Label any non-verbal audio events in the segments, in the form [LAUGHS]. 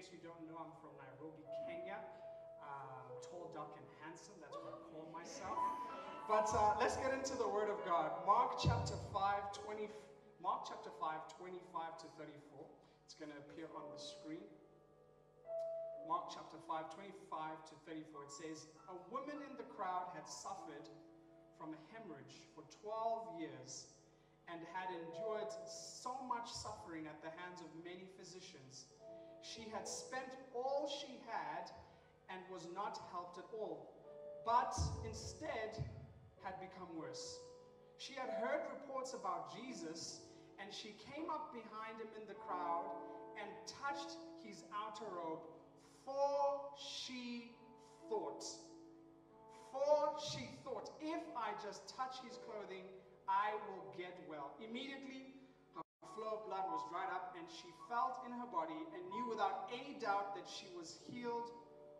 case you don't know, I'm from Nairobi, Kenya. Uh, tall, dark, and handsome. That's what I call myself. But uh, let's get into the Word of God. Mark chapter 5, 20, Mark chapter 5, 25 to 34. It's going to appear on the screen. Mark chapter 5, 25 to 34. It says, A woman in the crowd had suffered from a hemorrhage for 12 years and had endured so much suffering at the hands of many physicians. She had spent all she had and was not helped at all, but instead had become worse. She had heard reports about Jesus, and she came up behind him in the crowd and touched his outer robe, for she thought, for she thought, if I just touch his clothing, I will get well. Immediately, flow of blood was dried up, and she felt in her body and knew without any doubt that she was healed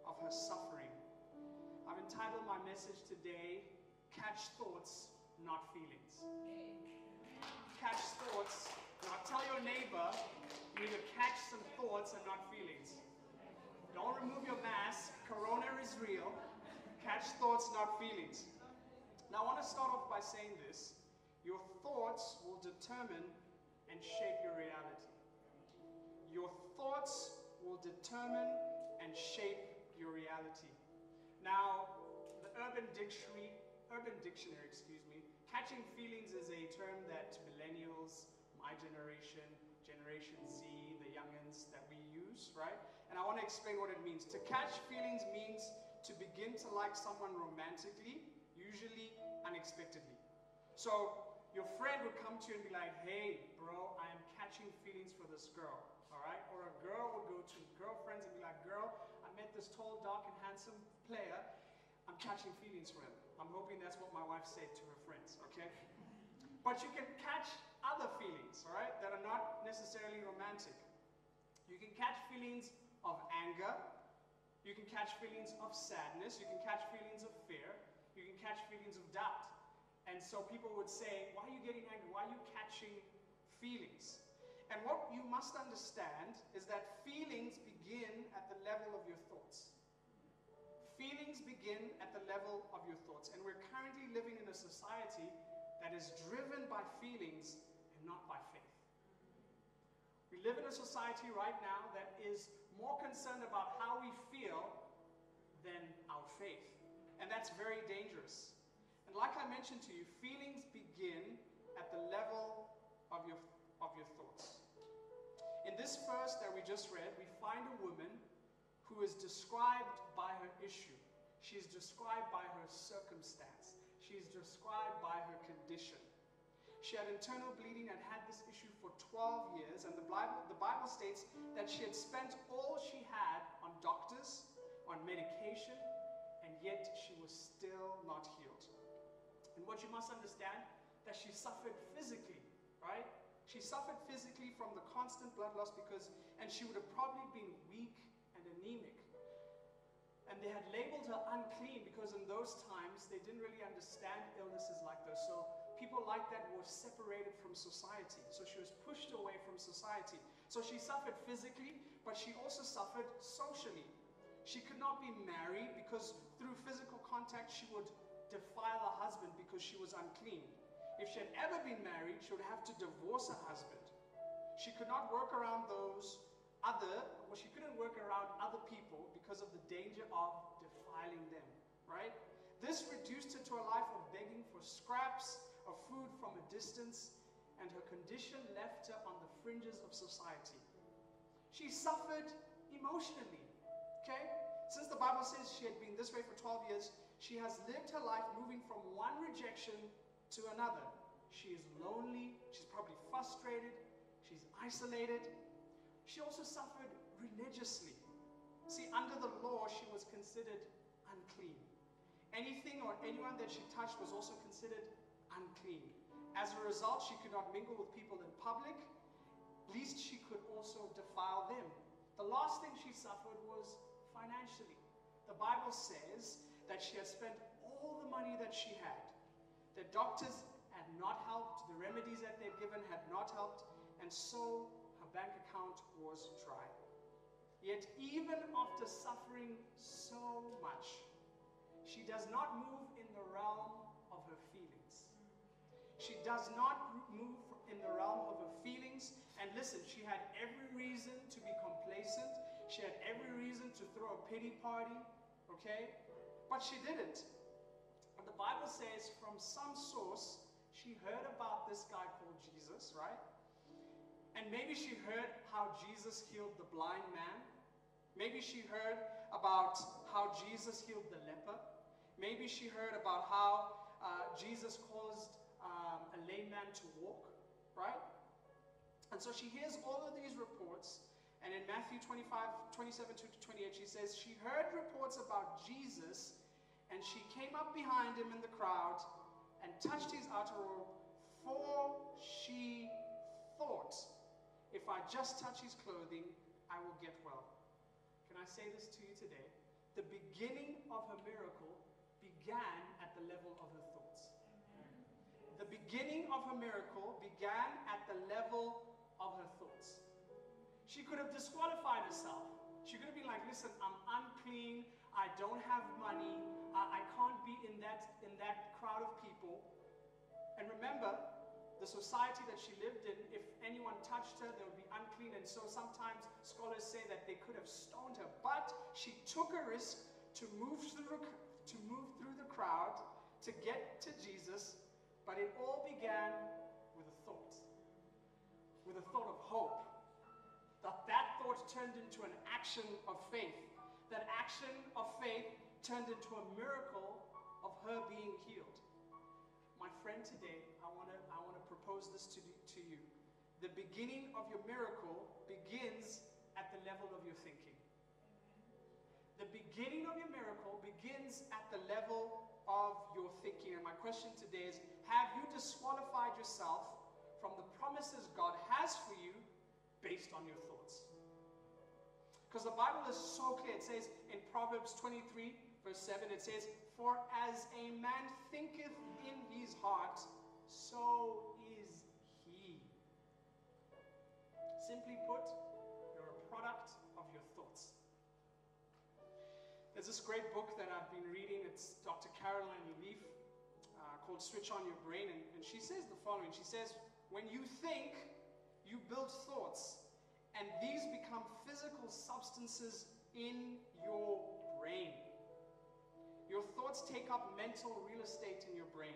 of her suffering. I've entitled my message today, Catch Thoughts, Not Feelings. Catch thoughts. Now tell your neighbor, you need to catch some thoughts and not feelings. Don't remove your mask. Corona is real. Catch thoughts, not feelings. Now I want to start off by saying this. Your thoughts will determine and shape your reality. Your thoughts will determine and shape your reality. Now, the Urban Dictionary, Urban Dictionary, excuse me, catching feelings is a term that millennials, my generation, Generation Z, the youngins that we use, right? And I want to explain what it means. To catch feelings means to begin to like someone romantically, usually unexpectedly. So your friend would come to you and be like, hey, bro, I am catching feelings for this girl, all right? Or a girl would go to girlfriends and be like, girl, I met this tall, dark, and handsome player. I'm catching feelings for him. I'm hoping that's what my wife said to her friends, okay? But you can catch other feelings, all right, that are not necessarily romantic. You can catch feelings of anger. You can catch feelings of sadness. You can catch feelings of fear. You can catch feelings of doubt. And so people would say, Why are you getting angry? Why are you catching feelings? And what you must understand is that feelings begin at the level of your thoughts. Feelings begin at the level of your thoughts. And we're currently living in a society that is driven by feelings and not by faith. We live in a society right now that is more concerned about how we feel than our faith. And that's very dangerous. And like I mentioned to you, feelings begin at the level of your, of your thoughts. In this verse that we just read, we find a woman who is described by her issue. She is described by her circumstance. She is described by her condition. She had internal bleeding and had this issue for 12 years, and the Bible, the Bible states that she had spent all she had on doctors, on medication, and yet she was still not healed. And what you must understand, that she suffered physically, right? She suffered physically from the constant blood loss because, and she would have probably been weak and anemic. And they had labeled her unclean because in those times they didn't really understand illnesses like this. So people like that were separated from society. So she was pushed away from society. So she suffered physically, but she also suffered socially. She could not be married because through physical contact she would defile her husband because she was unclean. If she had ever been married, she would have to divorce her husband. She could not work around those other, well, she couldn't work around other people because of the danger of defiling them, right? This reduced her to a life of begging for scraps of food from a distance, and her condition left her on the fringes of society. She suffered emotionally, okay? Since the Bible says she had been this way for 12 years, she has lived her life moving from one rejection to another. She is lonely, she's probably frustrated, she's isolated. She also suffered religiously. See, under the law, she was considered unclean. Anything or anyone that she touched was also considered unclean. As a result, she could not mingle with people in public, least she could also defile them. The last thing she suffered was financially. The Bible says that she had spent all the money that she had. The doctors had not helped, the remedies that they'd given had not helped, and so her bank account was dry. Yet, even after suffering so much, she does not move in the realm of her feelings. She does not move in the realm of her feelings. And listen, she had every reason to be complacent. She had every reason to throw a pity party, okay? But she didn't. The Bible says from some source, she heard about this guy called Jesus, right? And maybe she heard how Jesus healed the blind man. Maybe she heard about how Jesus healed the leper. Maybe she heard about how uh, Jesus caused um, a lame man to walk, right? And so she hears all of these reports. And in Matthew 25, 27 to 28, she says, She heard reports about Jesus, and she came up behind him in the crowd and touched his outer robe, for she thought, If I just touch his clothing, I will get well. Can I say this to you today? The beginning of her miracle began at the level of her thoughts. The beginning of her miracle began at the level of her thoughts. She could have disqualified herself. She could have been like, listen, I'm unclean. I don't have money. I, I can't be in that, in that crowd of people. And remember, the society that she lived in, if anyone touched her, they would be unclean. And so sometimes scholars say that they could have stoned her. But she took a risk to move through, to move through the crowd to get to Jesus. But it all began with a thought, with a thought of hope. That that thought turned into an action of faith. That action turned into a miracle of her being healed. My friend, today, I want to I wanna propose this to, to you. The beginning of your miracle begins at the level of your thinking. The beginning of your miracle begins at the level of your thinking. And my question today is Have you disqualified yourself from the promises God has for you based on your thoughts? Because the Bible is so clear. It says in Proverbs 23, verse 7, it says, For as a man thinketh in his heart, so is he. Simply put, you're a product of your thoughts. There's this great book that I've been reading. It's Dr. Caroline Leaf uh, called Switch On Your Brain. And, and she says the following She says, When you think, you build thoughts, and these become physical substances in your brain. Your thoughts take up mental real estate in your brain.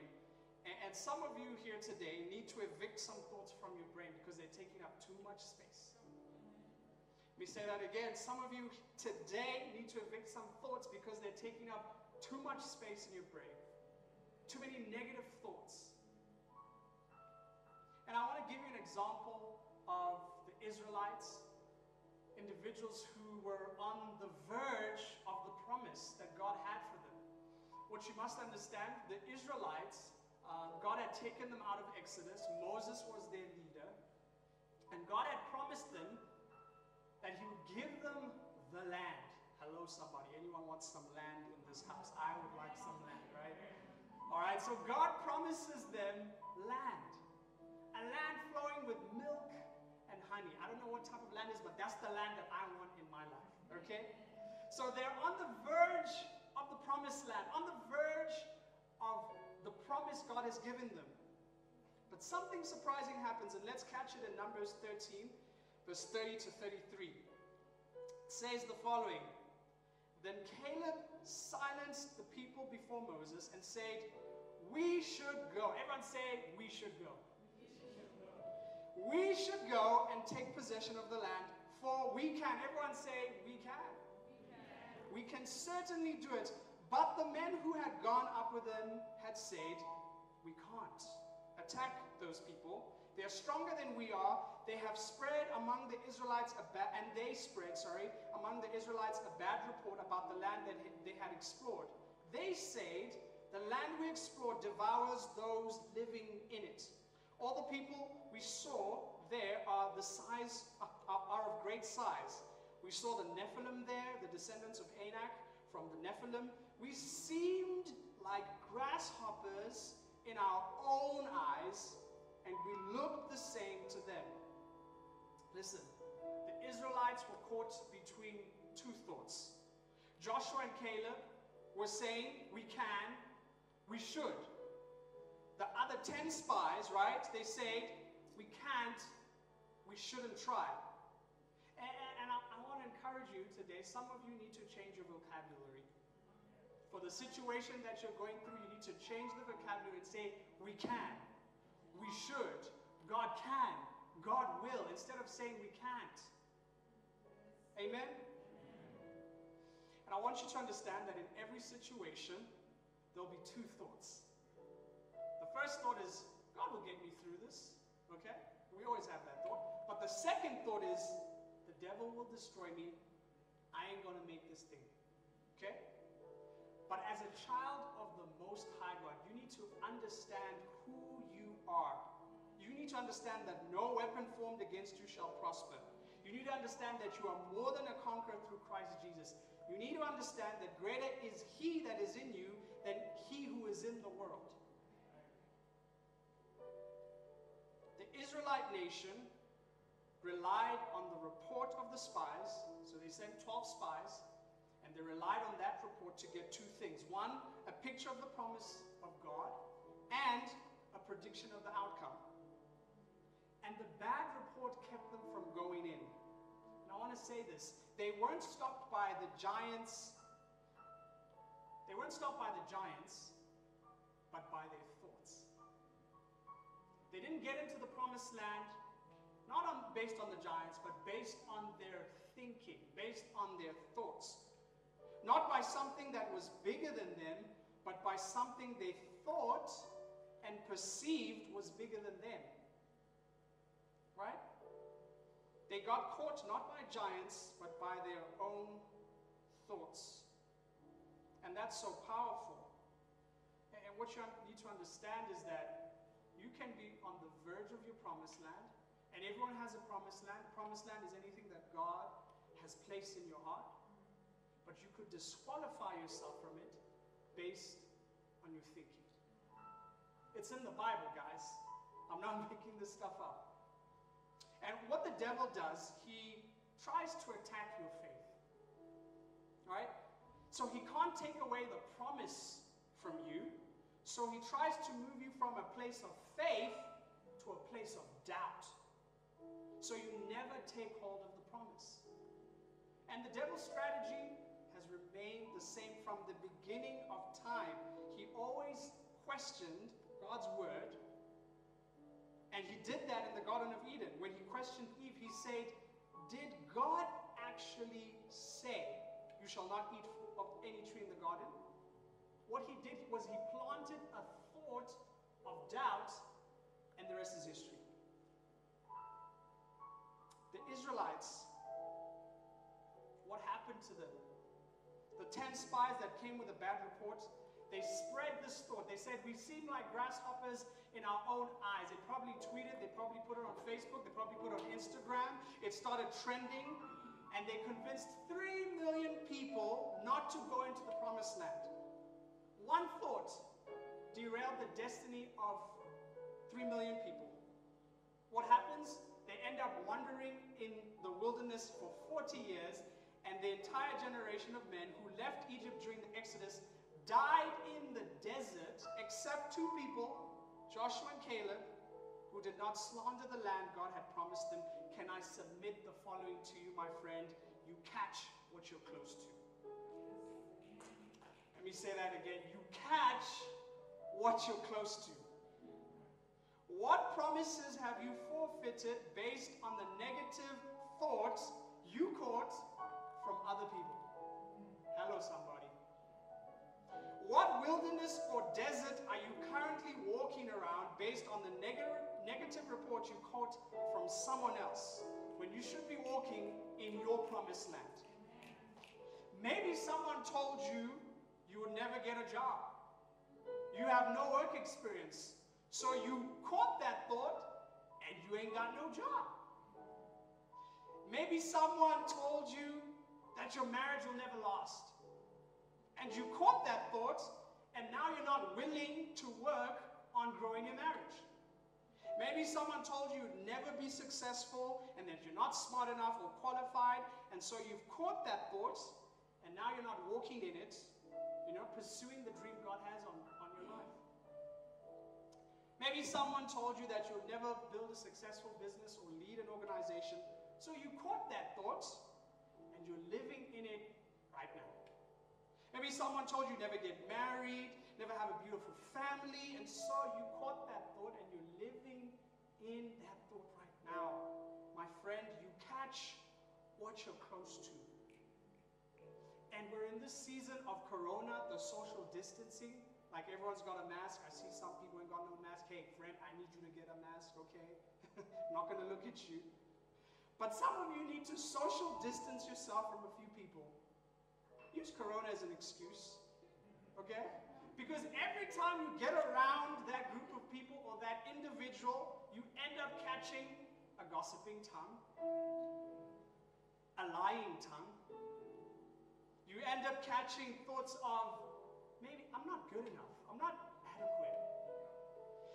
And, and some of you here today need to evict some thoughts from your brain because they're taking up too much space. Let me say that again. Some of you today need to evict some thoughts because they're taking up too much space in your brain. Too many negative thoughts. And I want to give you an example of the Israelites, individuals who were on the verge of the promise that God had for. What you must understand the Israelites, uh, God had taken them out of Exodus, Moses was their leader, and God had promised them that He would give them the land. Hello, somebody. Anyone wants some land in this house? I would like some land, right? All right, so God promises them land. A land flowing with milk and honey. I don't know what type of land is, but that's the land that I want in my life, okay? So they're on the verge promised land, on the verge of the promise God has given them. But something surprising happens, and let's catch it in Numbers 13 verse 30 to 33. It says the following Then Caleb silenced the people before Moses and said, We should go. Everyone say, We should go. We should go and take possession of the land, for we can. Everyone say, We can. We can certainly do it. But the men who had gone up with them had said, We can't attack those people. They are stronger than we are. They have spread among the Israelites a bad, and they spread, sorry, among the Israelites a bad report about the land that they had explored. They said, The land we explored devours those living in it. All the people we saw there are the size are of great size. We saw the Nephilim there, the descendants of Anak from the Nephilim. We seemed like grasshoppers in our own eyes and we looked the same to them. Listen, the Israelites were caught between two thoughts. Joshua and Caleb were saying, We can, we should. The other 10 spies, right, they said, We can't, we shouldn't try. And, and I, I want to encourage you today, some of you need to change your vocabulary. For the situation that you're going through, you need to change the vocabulary and say, We can, we should, God can, God will, instead of saying we can't. Amen? And I want you to understand that in every situation, there'll be two thoughts. The first thought is, God will get me through this. Okay? We always have that thought. But the second thought is, the devil will destroy me. I ain't to make this thing. Okay? But as a child of the Most High God, you need to understand who you are. You need to understand that no weapon formed against you shall prosper. You need to understand that you are more than a conqueror through Christ Jesus. You need to understand that greater is He that is in you than He who is in the world. The Israelite nation relied on the report of the spies, so they sent 12 spies, they relied on that report to get two things. One, a picture of the promise of God, and a prediction of the outcome. And the bad report kept them from going in. And I want to say this they weren't stopped by the giants, they weren't stopped by the giants, but by their thoughts. They didn't get into the promised land not on, based on the giants, but based on their thinking, based on their thoughts. Not by something that was bigger than them, but by something they thought and perceived was bigger than them. Right? They got caught not by giants, but by their own thoughts. And that's so powerful. And what you need to understand is that you can be on the verge of your promised land, and everyone has a promised land. Promised land is anything that God has placed in your heart, but you could disqualify yourself from it based on your thinking. It's in the Bible, guys. I'm not [LAUGHS] making this stuff up. And what the devil does, he tries to attack your faith. Right? So he can't take away the promise from you. So he tries to move you from a place of faith to a place of doubt. So you never take hold of the promise. And the devil's strategy remained the same from the beginning of time. He always questioned God's word and he did that in the Garden of Eden. When he questioned Eve, he said, Did God actually say, You shall not eat of any tree in the garden? What he did was he planted a thought of doubt, and the rest is history. The Israelites, The 10 spies that came with a bad report, they spread this thought. They said, We seem like grasshoppers in our own eyes. They probably tweeted, they probably put it on Facebook, they probably put it on Instagram. It started trending, and they convinced 3 million people not to go into the promised land. One thought derailed the destiny of 3 million people. What happens? They end up wandering in the wilderness for 40 years, and the entire generation of men who left Egypt during the Exodus died in the desert, except two people, Joshua and Caleb, who did not slander the land God had promised them. Can I submit the following to you, my friend? You catch what you're close to. Let me say that again. You catch what you're close to. What promises have you forfeited based on the negative thoughts you caught other people? Hello, somebody. What wilderness or desert are you currently walking around based on the negative, negative report you caught from someone else when you should be walking in your promised land? Maybe someone told you you would never get a job. You have no work experience. So you caught that thought and you ain't got no job. Maybe someone told you that your marriage will never last and you caught that thought, and now you're not willing to work on growing your marriage. Maybe someone told you you'd never be successful and that you're not smart enough or qualified. And so you've caught that thought, and now you're not walking in it. You're not pursuing the dream God has on, on your life. Maybe someone told you that you'll never build a successful business or lead an organization. So you caught that thought and you're living in it right now. Maybe someone told you never get married, never have a beautiful family, and so you caught that thought and you're living in that thought right now. My friend, you catch what you're close to. And we're in this season of corona, the social distancing. Like everyone's got a mask. I see some people ain't got no mask. Hey, friend, I need you to get a mask, okay? [LAUGHS] not gonna look at you. But some of you need to social distance yourself from a few people. Use corona as an excuse, okay? Because every time you get around that group of people or that individual, you end up catching a gossiping tongue, a lying tongue. You end up catching thoughts of, maybe I'm not good enough, I'm not adequate.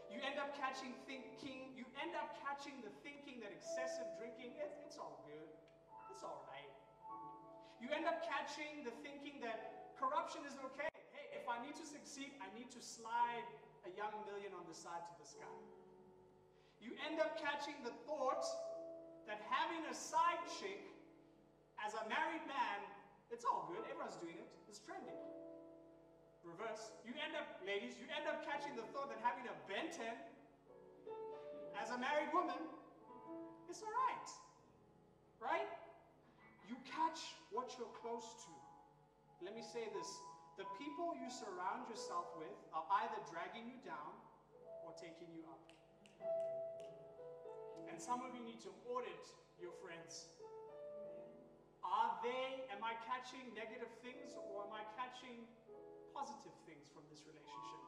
You end up catching thinking, you end up catching the thinking that excessive drinking, it, it's all good, it's all right. You end up catching the thinking that corruption is okay. Hey, if I need to succeed, I need to slide a young million on the side to the sky. You end up catching the thought that having a side chick as a married man it's all good. Everyone's doing it. It's trending. Reverse. You end up, ladies, you end up catching the thought that having a Ben 10 as a married woman, it's all right. Right? You catch what you're close to. Let me say this the people you surround yourself with are either dragging you down or taking you up. And some of you need to audit your friends. Are they, am I catching negative things or am I catching positive things from this relationship?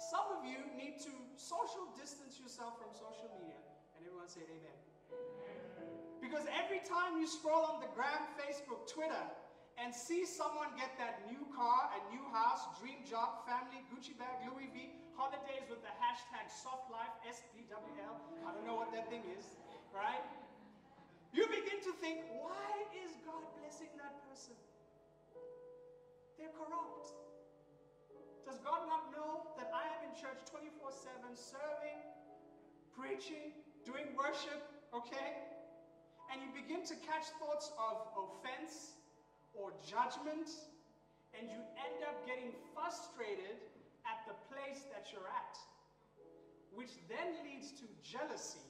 Some of you need to social distance yourself from social media. And everyone say amen. Because every time you scroll on the gram, Facebook, Twitter, and see someone get that new car, a new house, dream job, family, Gucci bag, Louis V, holidays with the hashtag soft life, SPWL. I don't know what that thing is, right? You begin to think, why is God blessing that person? They're corrupt. Does God not know that I am in church 24 7, serving, preaching, doing worship, okay? And you begin to catch thoughts of offense or judgment, and you end up getting frustrated at the place that you're at, which then leads to jealousy.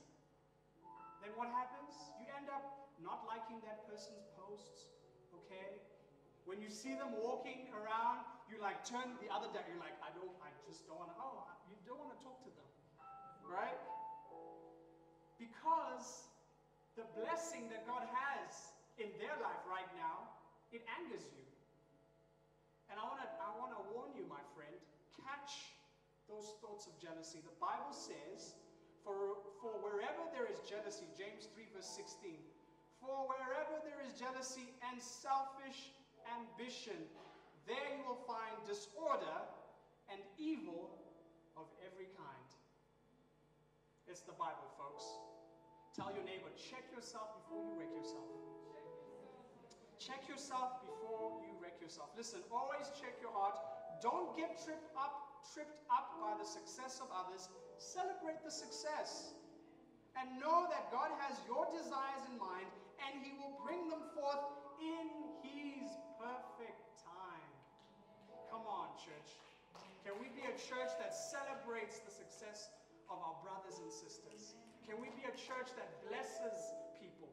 Then what happens? You end up not liking that person's posts, okay? When you see them walking around, you like turn the other day. You're like, I don't, I just don't want to. Oh, you don't want to talk to them, right? Because the blessing that God has in their life right now, it angers you. And I want to, I want to warn you, my friend, catch those thoughts of jealousy. The Bible says for, for wherever there is jealousy, James 3, verse 16, for wherever there is jealousy and selfish ambition, there you will find disorder and evil of every kind. It's the Bible, folks. Tell your neighbor, check yourself before you wreck yourself. Check yourself before you wreck yourself. Listen, always check your heart. Don't get tripped up, tripped up by the success of others Celebrate the success. And know that God has your desires in mind and He will bring them forth in His church. Can we be a church that celebrates the success of our brothers and sisters? Can we be a church that blesses people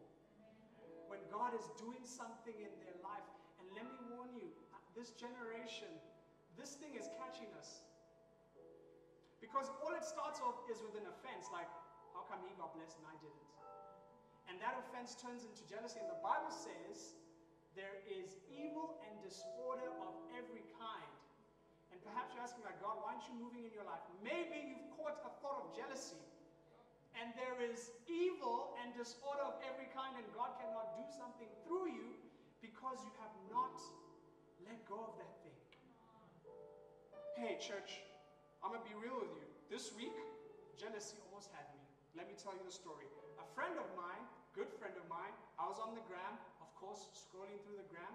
when God is doing something in their life? And let me warn you, uh, this generation, this thing is catching us. Because all it starts off is with an offense, like, how come he got blessed and I didn't? And that offense turns into jealousy. And the Bible says there is evil and disorder of every kind. And perhaps you're asking, like, God, why aren't you moving in your life? Maybe you've caught a thought of jealousy. And there is evil and disorder of every kind, and God cannot do something through you because you have not let go of that thing. Hey, church, I'm going to be real with you. This week, jealousy almost had me. Let me tell you the story. a friend of mine, good friend of mine, I was on the gram, of course, scrolling through the gram.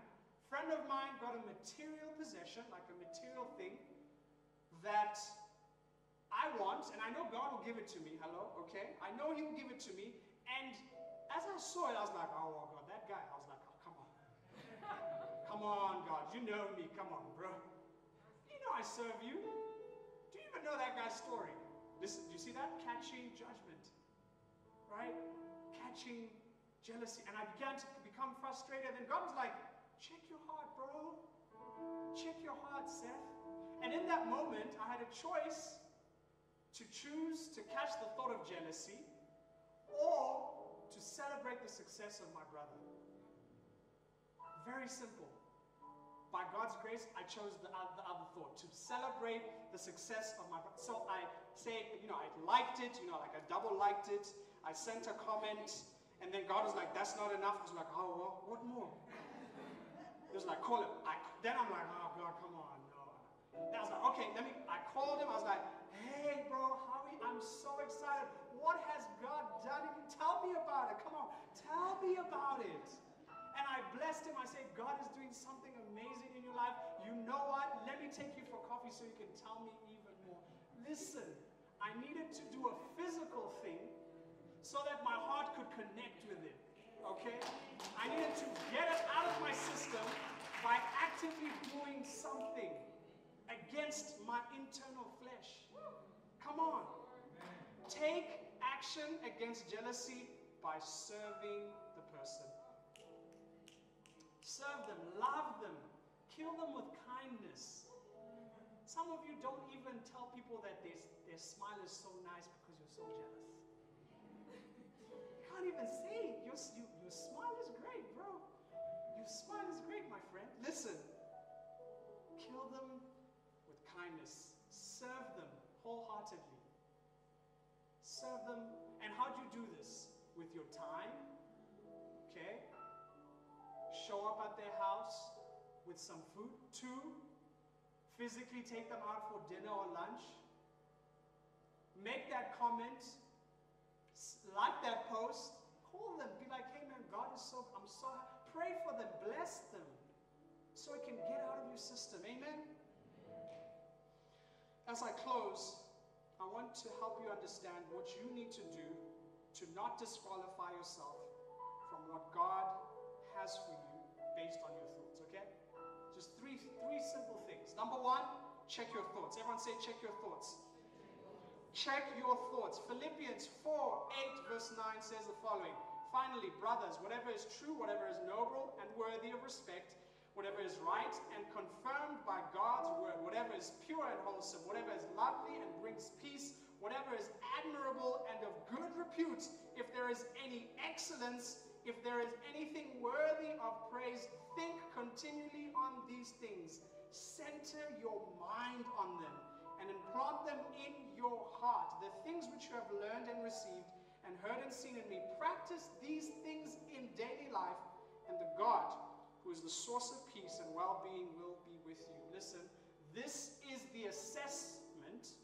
Friend of mine got a material possession, like a material thing, that I want, and I know God will give it to me. Hello, okay? I know He will give it to me. And as I saw it, I was like, oh, God, that guy. I was like, oh, come on. [LAUGHS] come on, God. You know me. Come on, bro. You know I serve you. Do you even know that guy's story? Listen, do you see that? Catching judgment. Right? Catching jealousy. And I began to become frustrated. And God was like, check your heart, bro. Check your heart, Seth. And in that moment, I had a choice to choose to catch the thought of jealousy or to celebrate the success of my brother. Very simple. By God's grace, I chose the, uh, the other thought to celebrate the success of my brother. So I say, you know, I liked it, you know, like I double liked it. I sent a comment, and then God was like, that's not enough. I was like, oh, well, what more? He was like, call him. I, then I'm like, oh, God, come on, no. Then I was like, okay, let me, I called him. I was like, hey, bro, Howie, I'm so excited. What has God done? Tell me about it. Come on, tell me about it. And I blessed him. I said, God is doing something amazing in your life. You know what? Let me take you for coffee so you can tell me even more. Listen, I needed to do a physical thing so that my heart could connect with it. Okay? I needed to get it out of my system by actively doing something against my internal flesh. Come on. Take action against jealousy by serving the person. Serve them, love them, kill them with kindness. Some of you don't even tell people that their, their smile is so nice because you're so jealous. You can't even say your, you, your smile is great, bro. Your smile is great, my friend. Listen, serve them wholeheartedly serve them. And how do you do this? With your time, okay? Show up at their house with some food. Two, physically take them out for dinner or lunch. Make that comment, like that post, call them, be like, hey man, God is so, I'm so Pray for them, bless them, so it can get out of your system. Amen? As I close, I want to help you understand what you need to do to not disqualify yourself from what God has for you based on your thoughts, okay? Just three, three simple things. Number one, check your thoughts. Everyone say, check your thoughts. Check your thoughts. Philippians 4 8, verse 9 says the following Finally, brothers, whatever is true, whatever is noble and worthy of respect, whatever is right and confirmed by God's word, whatever is pure and wholesome, whatever is lovely and brings peace, whatever is admirable and of good repute, if there is any excellence, if there is anything worthy of praise, think continually on these things. Center your mind on them and implant them in your heart. The things which you have learned and received and heard and seen in me, practice these things in daily life, and the God who is the source of peace and well being, will be with you. Listen, this is the assessment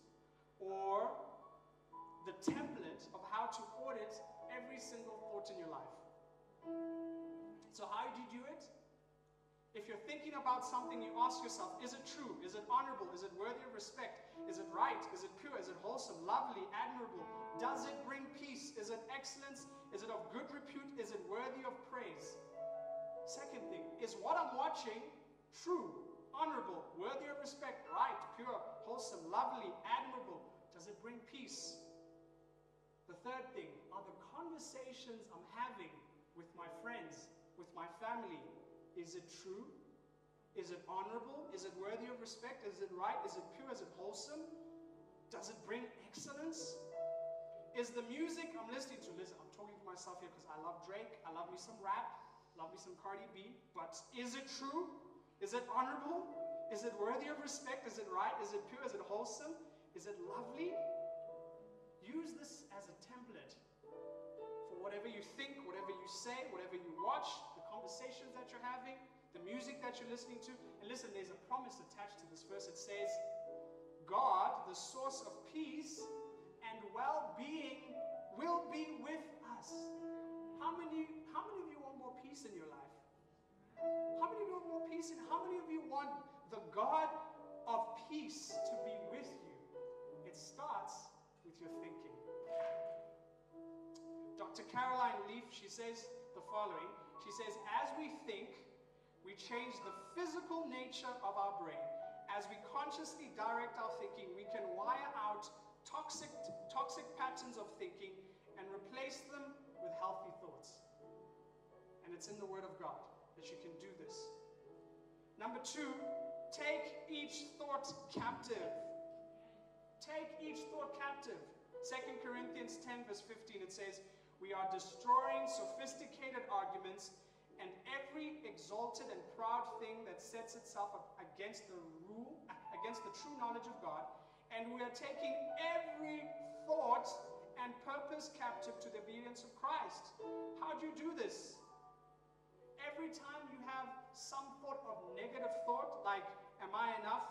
or the template of how to audit every single thought in your life. So, how do you do it? If you're thinking about something, you ask yourself, is it true? Is it honorable? Is it worthy of respect? Is it right? Is it pure? Is it wholesome, lovely, admirable? Does it bring peace? Is it excellence? Is it of good repute? Is it worthy of praise? Second thing, is what I'm watching true, honorable, worthy of respect, right, pure, wholesome, lovely, admirable? Does it bring peace? The third thing, are the conversations I'm having with my friends, with my family, is it true? Is it honorable? Is it worthy of respect? Is it right? Is it pure? Is it wholesome? Does it bring excellence? Is the music I'm listening to, listen, I'm talking to myself here because I love Drake, I love me some rap, Love me some Cardi B, but is it true? Is it honorable? Is it worthy of respect? Is it right? Is it pure? Is it wholesome? Is it lovely? Use this as a template for whatever you think, whatever you say, whatever you watch, the conversations that you're having, the music that you're listening to. And listen, there's a promise attached to this verse. It says, God, the source of peace and well being, will be with us. How many, how many of you want more peace in your life? How many of you want more peace? And how many of you want the God of peace to be with you? It starts with your thinking. Dr. Caroline Leaf, she says the following. She says, as we think, we change the physical nature of our brain. As we consciously direct our thinking, we can wire out toxic, toxic patterns of thinking and replace them with healthy thoughts. And it's in the Word of God that you can do this. Number two, take each thought captive. Take each thought captive. 2 Corinthians 10, verse 15, it says, We are destroying sophisticated arguments and every exalted and proud thing that sets itself up against the rule, against the true knowledge of God, and we are taking every thought and purpose captive to the obedience of Christ. How do you do this? Every time you have some sort of negative thought, like, Am I enough?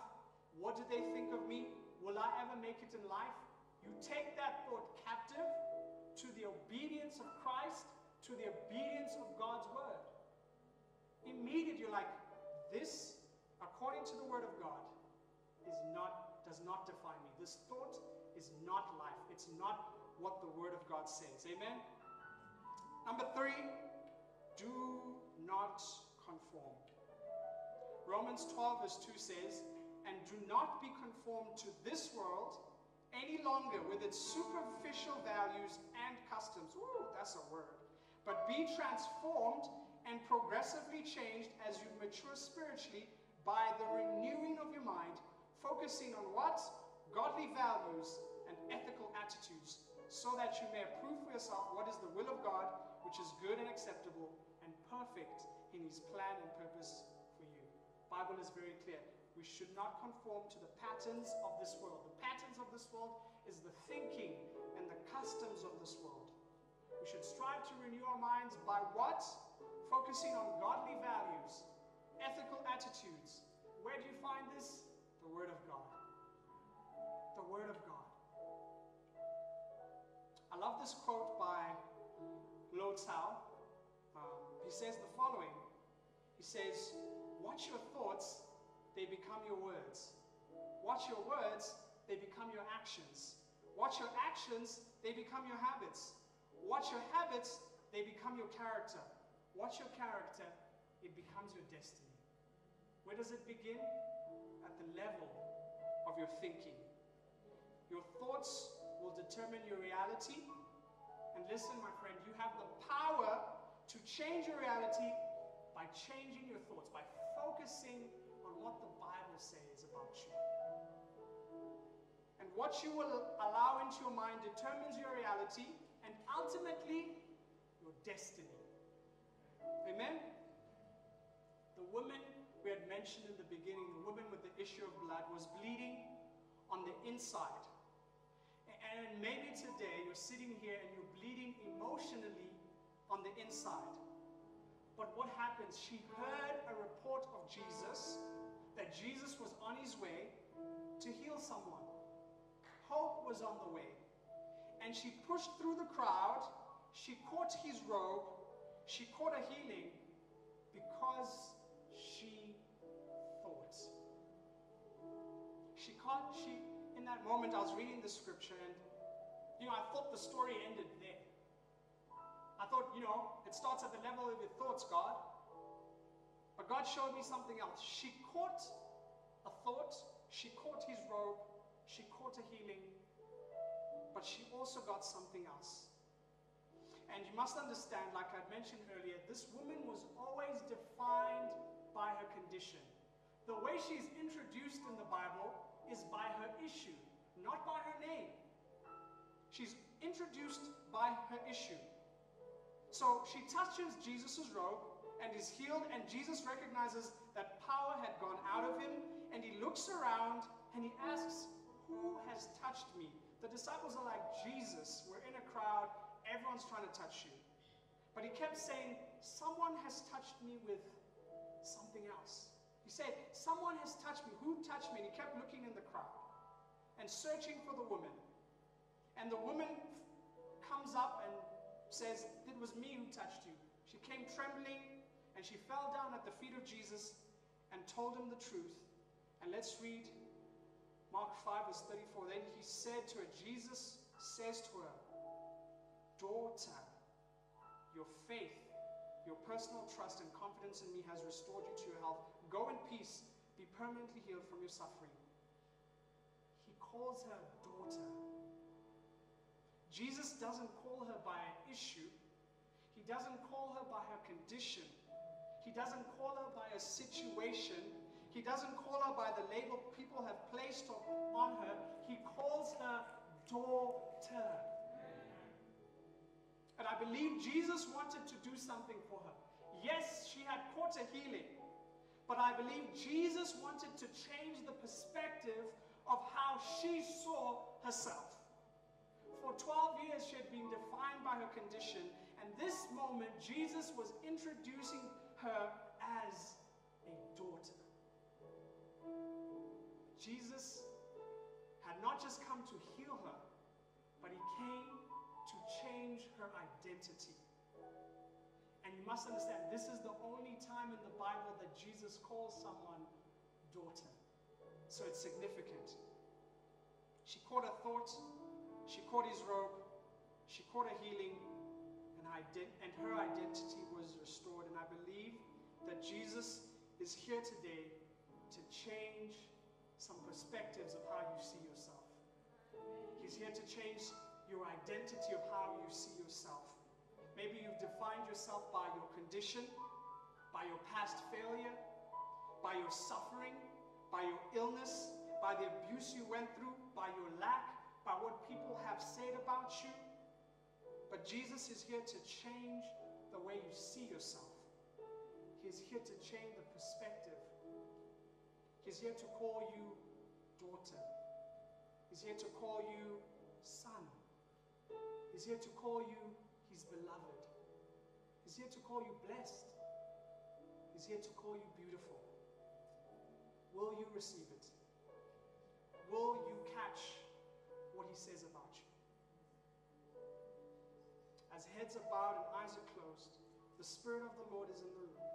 What do they think of me? Will I ever make it in life? You take that thought captive to the obedience of Christ, to the obedience of God's word. Immediately you're like, this, according to the word of God, is not, does not define me. This thought is not life. It's not what the Word of God says. Amen? Number three, do not conform. Romans 12, verse 2 says, And do not be conformed to this world any longer with its superficial values and customs. Ooh, that's a word. But be transformed and progressively changed as you mature spiritually by the renewing of your mind, focusing on what? Godly values and ethical attitudes so that you may approve for yourself what is the will of God, which is good and acceptable and perfect in his plan and purpose for you. Bible is very clear. We should not conform to the patterns of this world. The patterns of this world is the thinking and the customs of this world. We should strive to renew our minds by what? Focusing on godly values, ethical attitudes. Where do you find this? The Word of God. The Word of God. I love this quote by Lo Tao. Um, he says the following He says, Watch your thoughts, they become your words. Watch your words, they become your actions. Watch your actions, they become your habits. Watch your habits, they become your character. Watch your character, it becomes your destiny. Where does it begin? At the level of your thinking. Your thoughts will determine your reality. And listen, my friend, you have the power to change your reality by changing your thoughts, by focusing on what the Bible says about you. And what you will allow into your mind determines your reality and ultimately your destiny. Amen? The woman we had mentioned in the beginning, the woman with the issue of blood, was bleeding on the inside. And maybe today you're sitting here and you're bleeding emotionally on the inside. But what happens? She heard a report of Jesus, that Jesus was on his way to heal someone. Hope was on the way. And she pushed through the crowd. She caught his robe. She caught a healing because she thought. She caught, she, in that moment, I was reading the scripture and, you know, I thought the story ended there. I thought, you know, it starts at the level of your thoughts, God. But God showed me something else. She caught a thought, she caught his robe, she caught a healing, but she also got something else. And you must understand, like I mentioned earlier, this woman was always defined by her condition. The way she's introduced in the Bible is by her issue, not by her name. She's introduced by her issue. So she touches Jesus' robe and is healed, and Jesus recognizes that power had gone out of him, and he looks around and he asks, Who has touched me? The disciples are like, Jesus, we're in a crowd, everyone's trying to touch you. But he kept saying, Someone has touched me with something else. He said, Someone has touched me. Who touched me? And he kept looking in the crowd and searching for the woman. And the woman comes up and says, It was me who touched you. She came trembling and she fell down at the feet of Jesus and told him the truth. And let's read Mark 5, verse 34. Then he said to her, Jesus says to her, Daughter, your faith, your personal trust and confidence in me has restored you to your health. Go in peace, be permanently healed from your suffering. He calls her daughter. Jesus doesn't call her by an issue, he doesn't call her by her condition, he doesn't call her by a situation. He doesn't call her by the label people have placed on her. He calls her daughter. And I believe Jesus wanted to do something for her. Yes, she had caught a healing, but I believe Jesus wanted to change the perspective of how she saw herself. For 12 years, she had been defined by her condition, and this moment, Jesus was introducing her as a daughter. Jesus had not just come to heal her, but he came to change her identity. And you must understand, this is the only time in the Bible that Jesus calls someone daughter. So it's significant. She caught a thought, she caught his robe, she caught a healing, and, and her identity was restored. And I believe that Jesus is here today to change some perspectives of how you see yourself. He's here to change your identity of how you see yourself. Maybe you've defined yourself by your condition, by your past failure, by your suffering, by your illness, by the abuse you went through, by your lack, by what people have said about you. But Jesus is here to change the way you see yourself. He's here to change the perspective. He's here to call you daughter. He's here to call you son. He's here to call you his beloved. He's here to call you blessed. He's here to call you beautiful. Will you receive it? Will you catch what he says about you? As heads are bowed and eyes are closed, the Spirit of the Lord is in the room.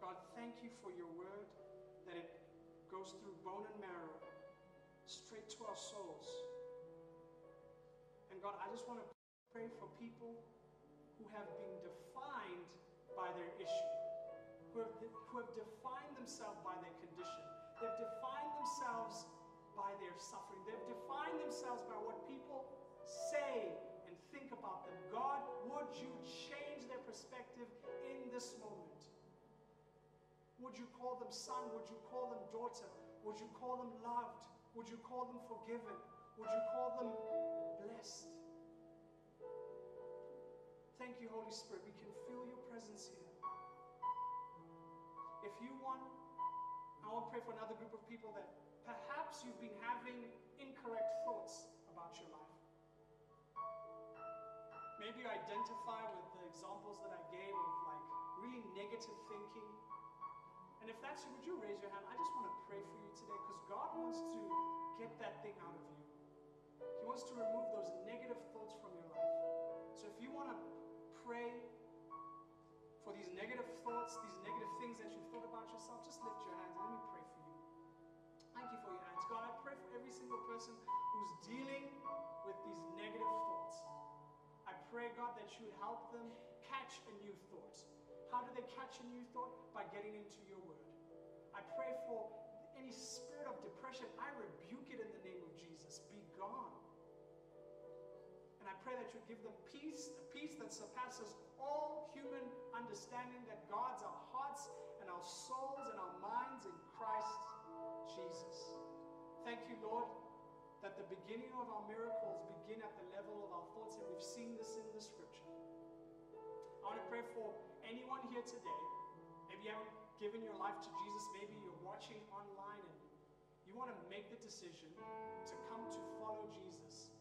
God, thank you for your word, that it goes through bone and marrow, straight to our souls. And God, I just want to pray for people who have been defined by their issue, who have, who have defined themselves by their condition. They've defined themselves by their suffering. They've defined themselves by what people say and think about them. God, would you change their perspective in this moment? Would you call them son? Would you call them daughter? Would you call them loved? Would you call them forgiven? Would you call them blessed? Thank you, Holy Spirit. We can feel your presence here. If you want, I want to pray for another group of people that perhaps you've been having incorrect thoughts about your life. Maybe you identify with the examples that I gave of like really negative thinking and if that's you, would you raise your hand? I just want to pray for you today because God wants to get that thing out of you. He wants to remove those negative thoughts from your life. So if you want to pray for these negative thoughts, these negative things that you thought about yourself, just lift your hands and let me pray. Thank you for your hands. God, I pray for every single person who's dealing with these negative thoughts. I pray, God, that you would help them catch a new thought. How do they catch a new thought? By getting into your word. I pray for any spirit of depression. I rebuke it in the name of Jesus. Be gone. And I pray that you give them peace, a peace that surpasses all human understanding, that guards our hearts and our souls and our minds in Christ Jesus. Thank you, Lord, that the beginning of our miracles begin at the level of our thoughts, and we've seen this in the scripture. I want to pray for anyone here today, maybe you haven't given your life to Jesus, maybe you're watching online and you want to make the decision to come to follow Jesus,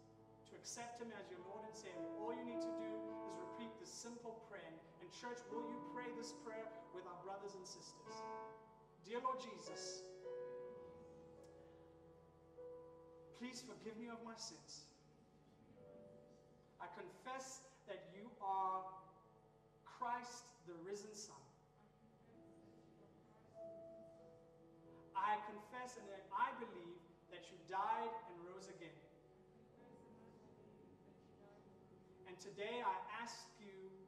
to accept Him as your Lord and Savior, all you need to do is repeat this simple prayer. And, church, will you pray this prayer with our brothers and sisters? Dear Lord Jesus, please forgive me of my sins. I confess that you are Christ, the risen Son. I confess and I believe that you died and rose again. And today I ask you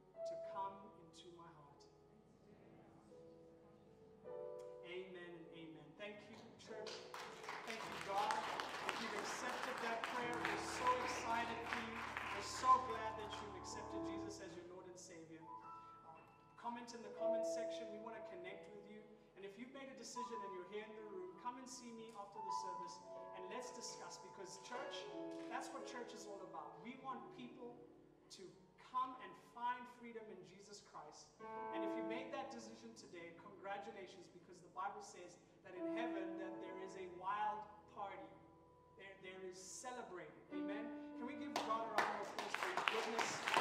so glad that you've accepted Jesus as your Lord and Savior. Uh, comment in the comment section. We want to connect with you. And if you've made a decision and you're here in the room, come and see me after the service and let's discuss because church, that's what church is all about. We want people to come and find freedom in Jesus Christ. And if you made that decision today, congratulations because the Bible says that in heaven that there is a wild party. There, there is celebrating. Amen. Can we give God a round of